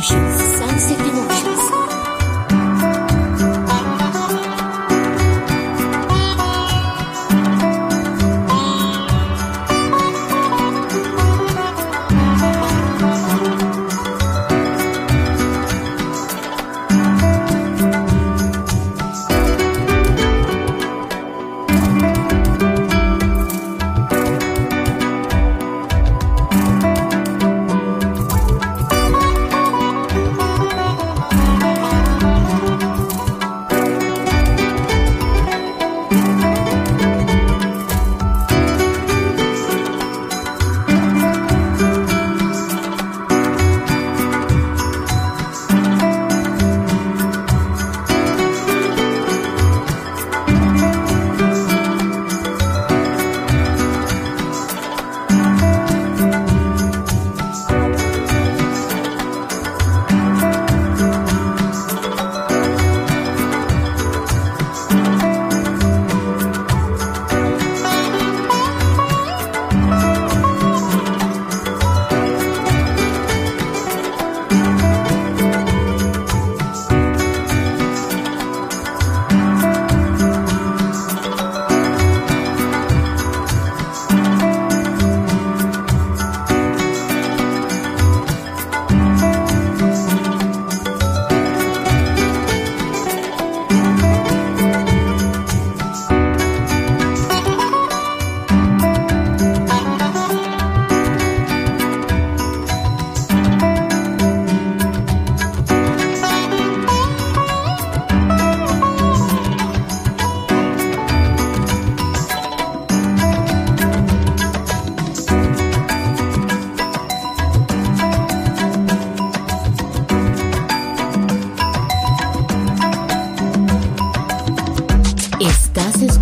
Emotions. Sunset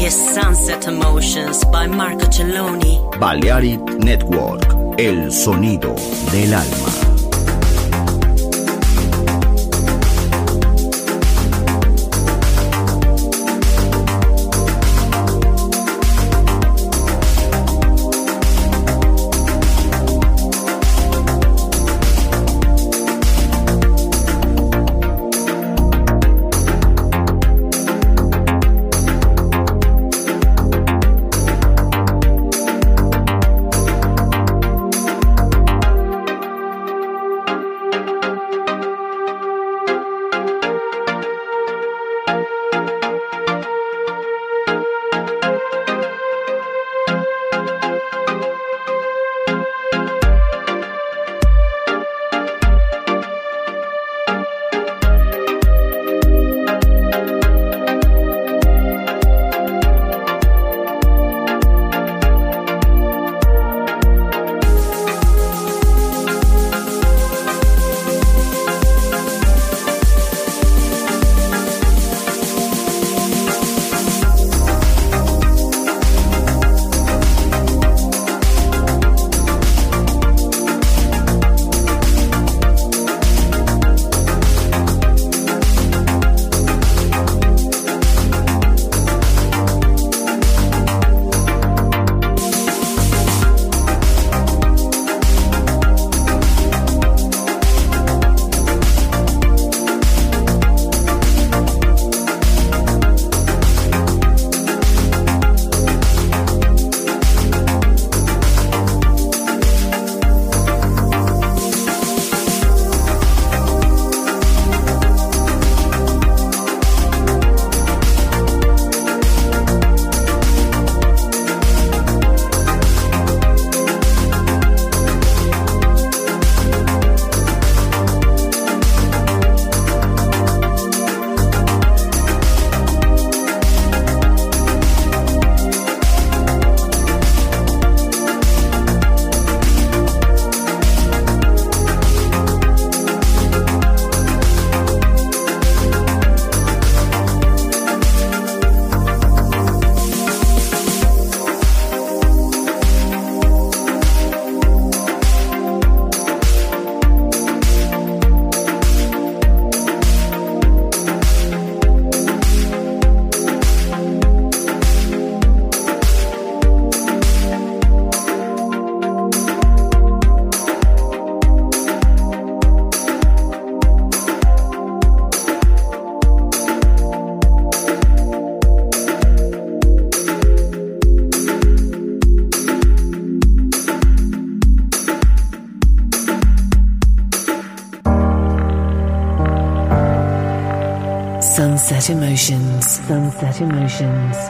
Is Sunset Emotions by Marco Celloni. Balearic Network, el sonido del alma. Sunset Emotions.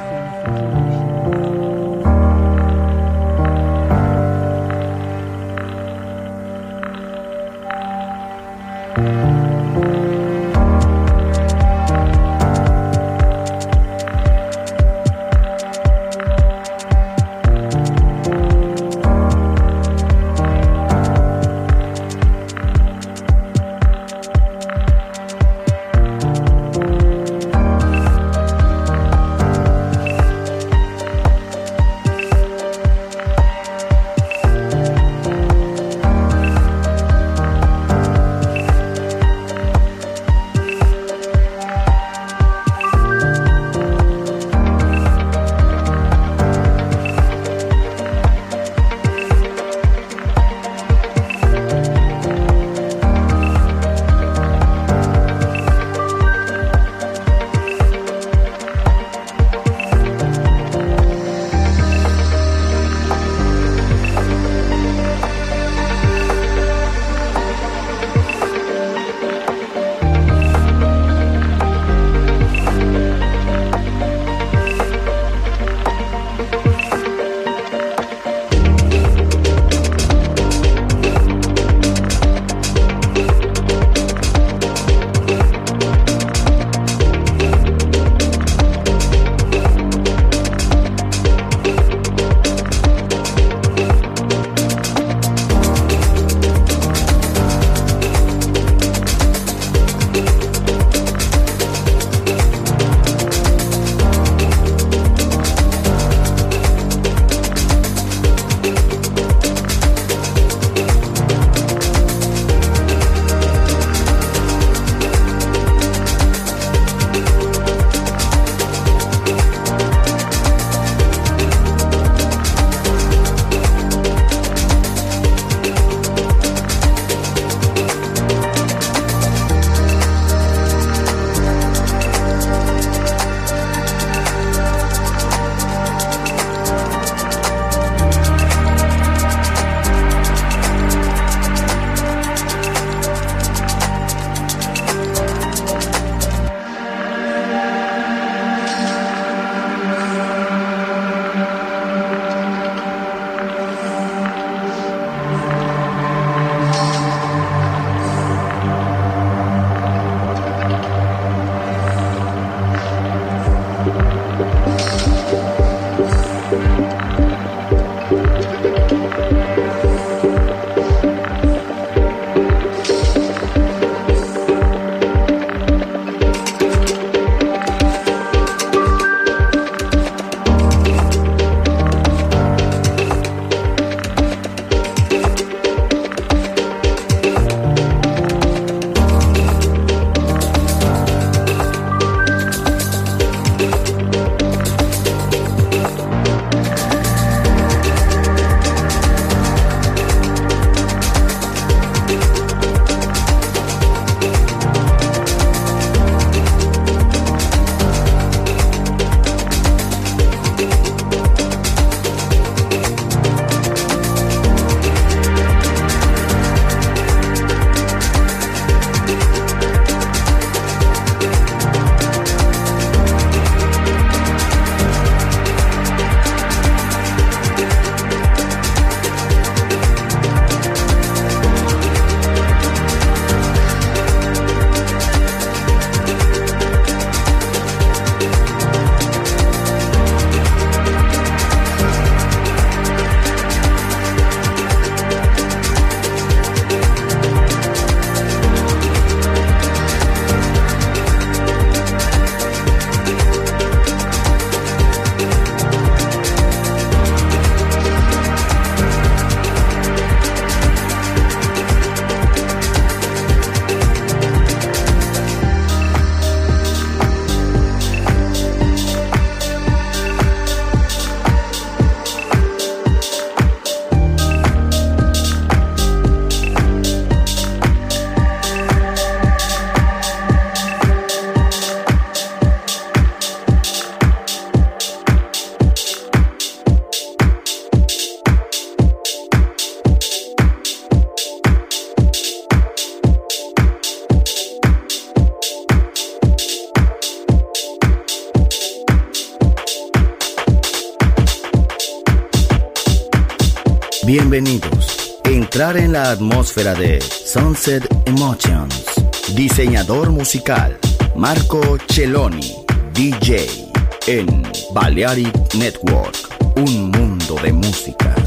Atmósfera de Sunset Emotions. Diseñador musical Marco Celloni, DJ en Balearic Network. Un mundo de música.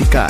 Diseñador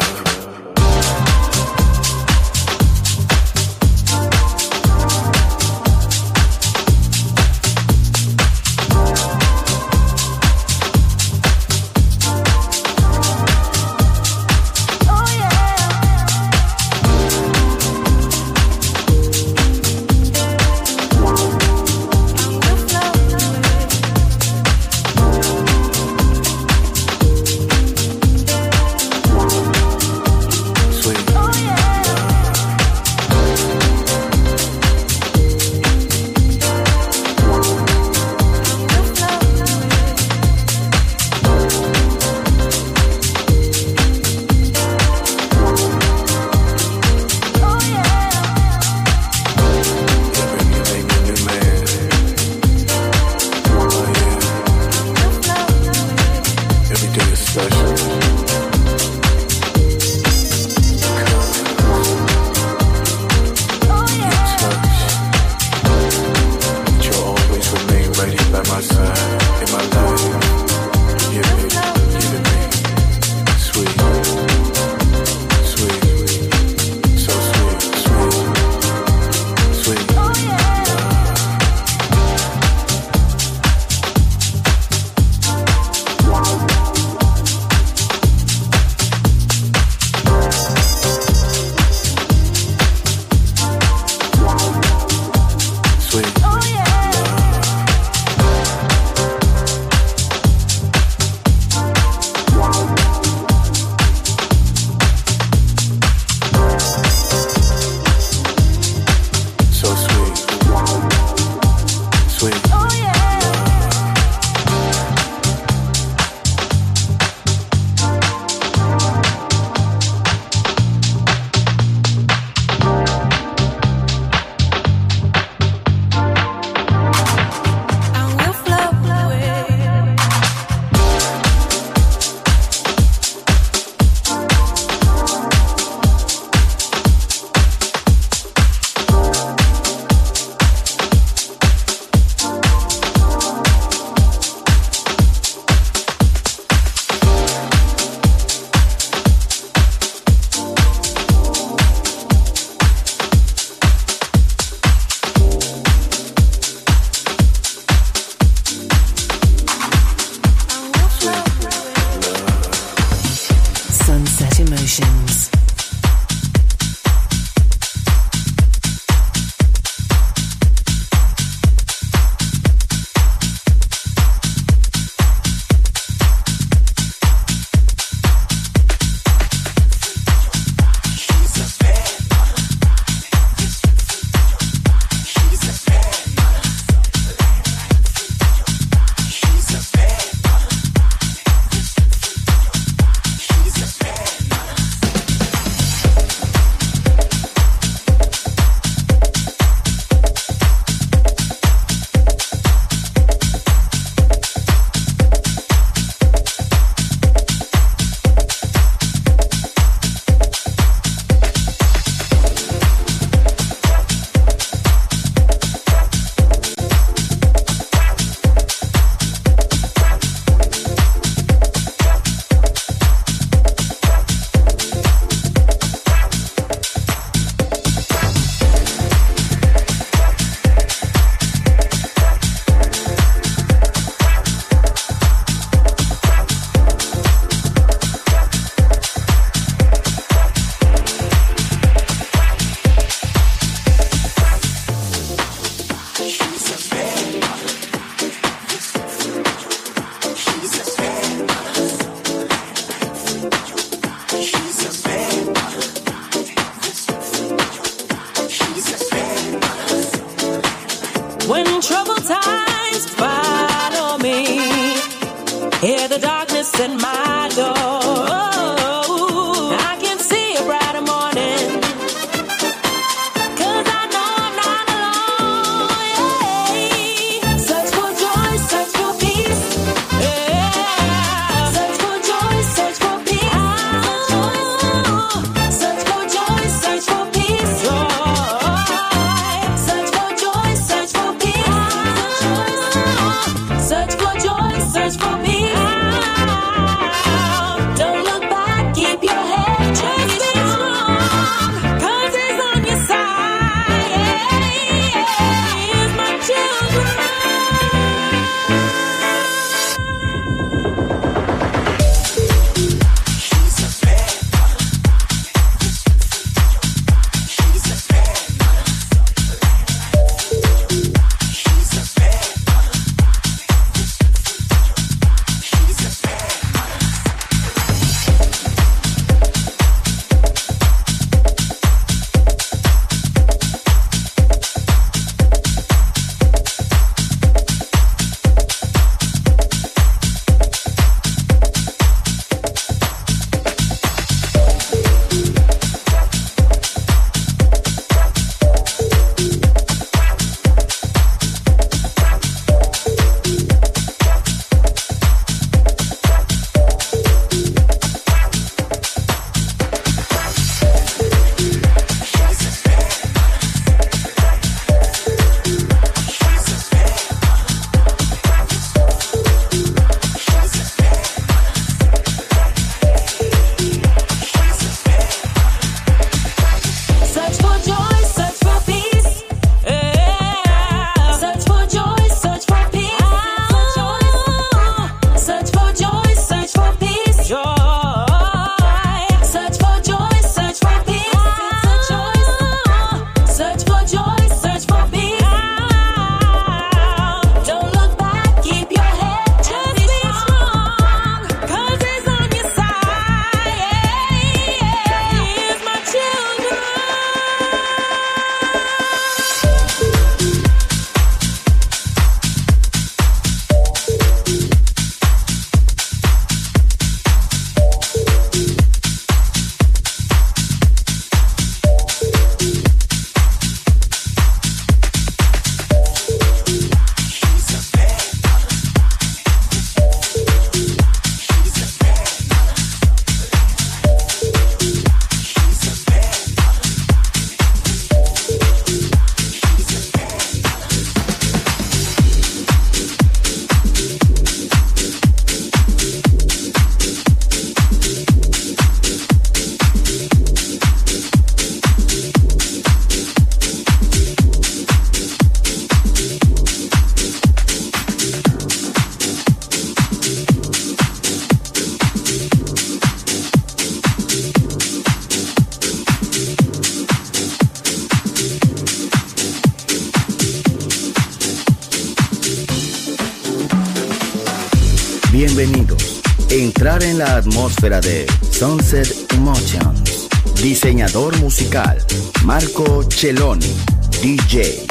En la atmósfera de Sunset Emotions. Diseñador musical, Marco Celloni, DJ.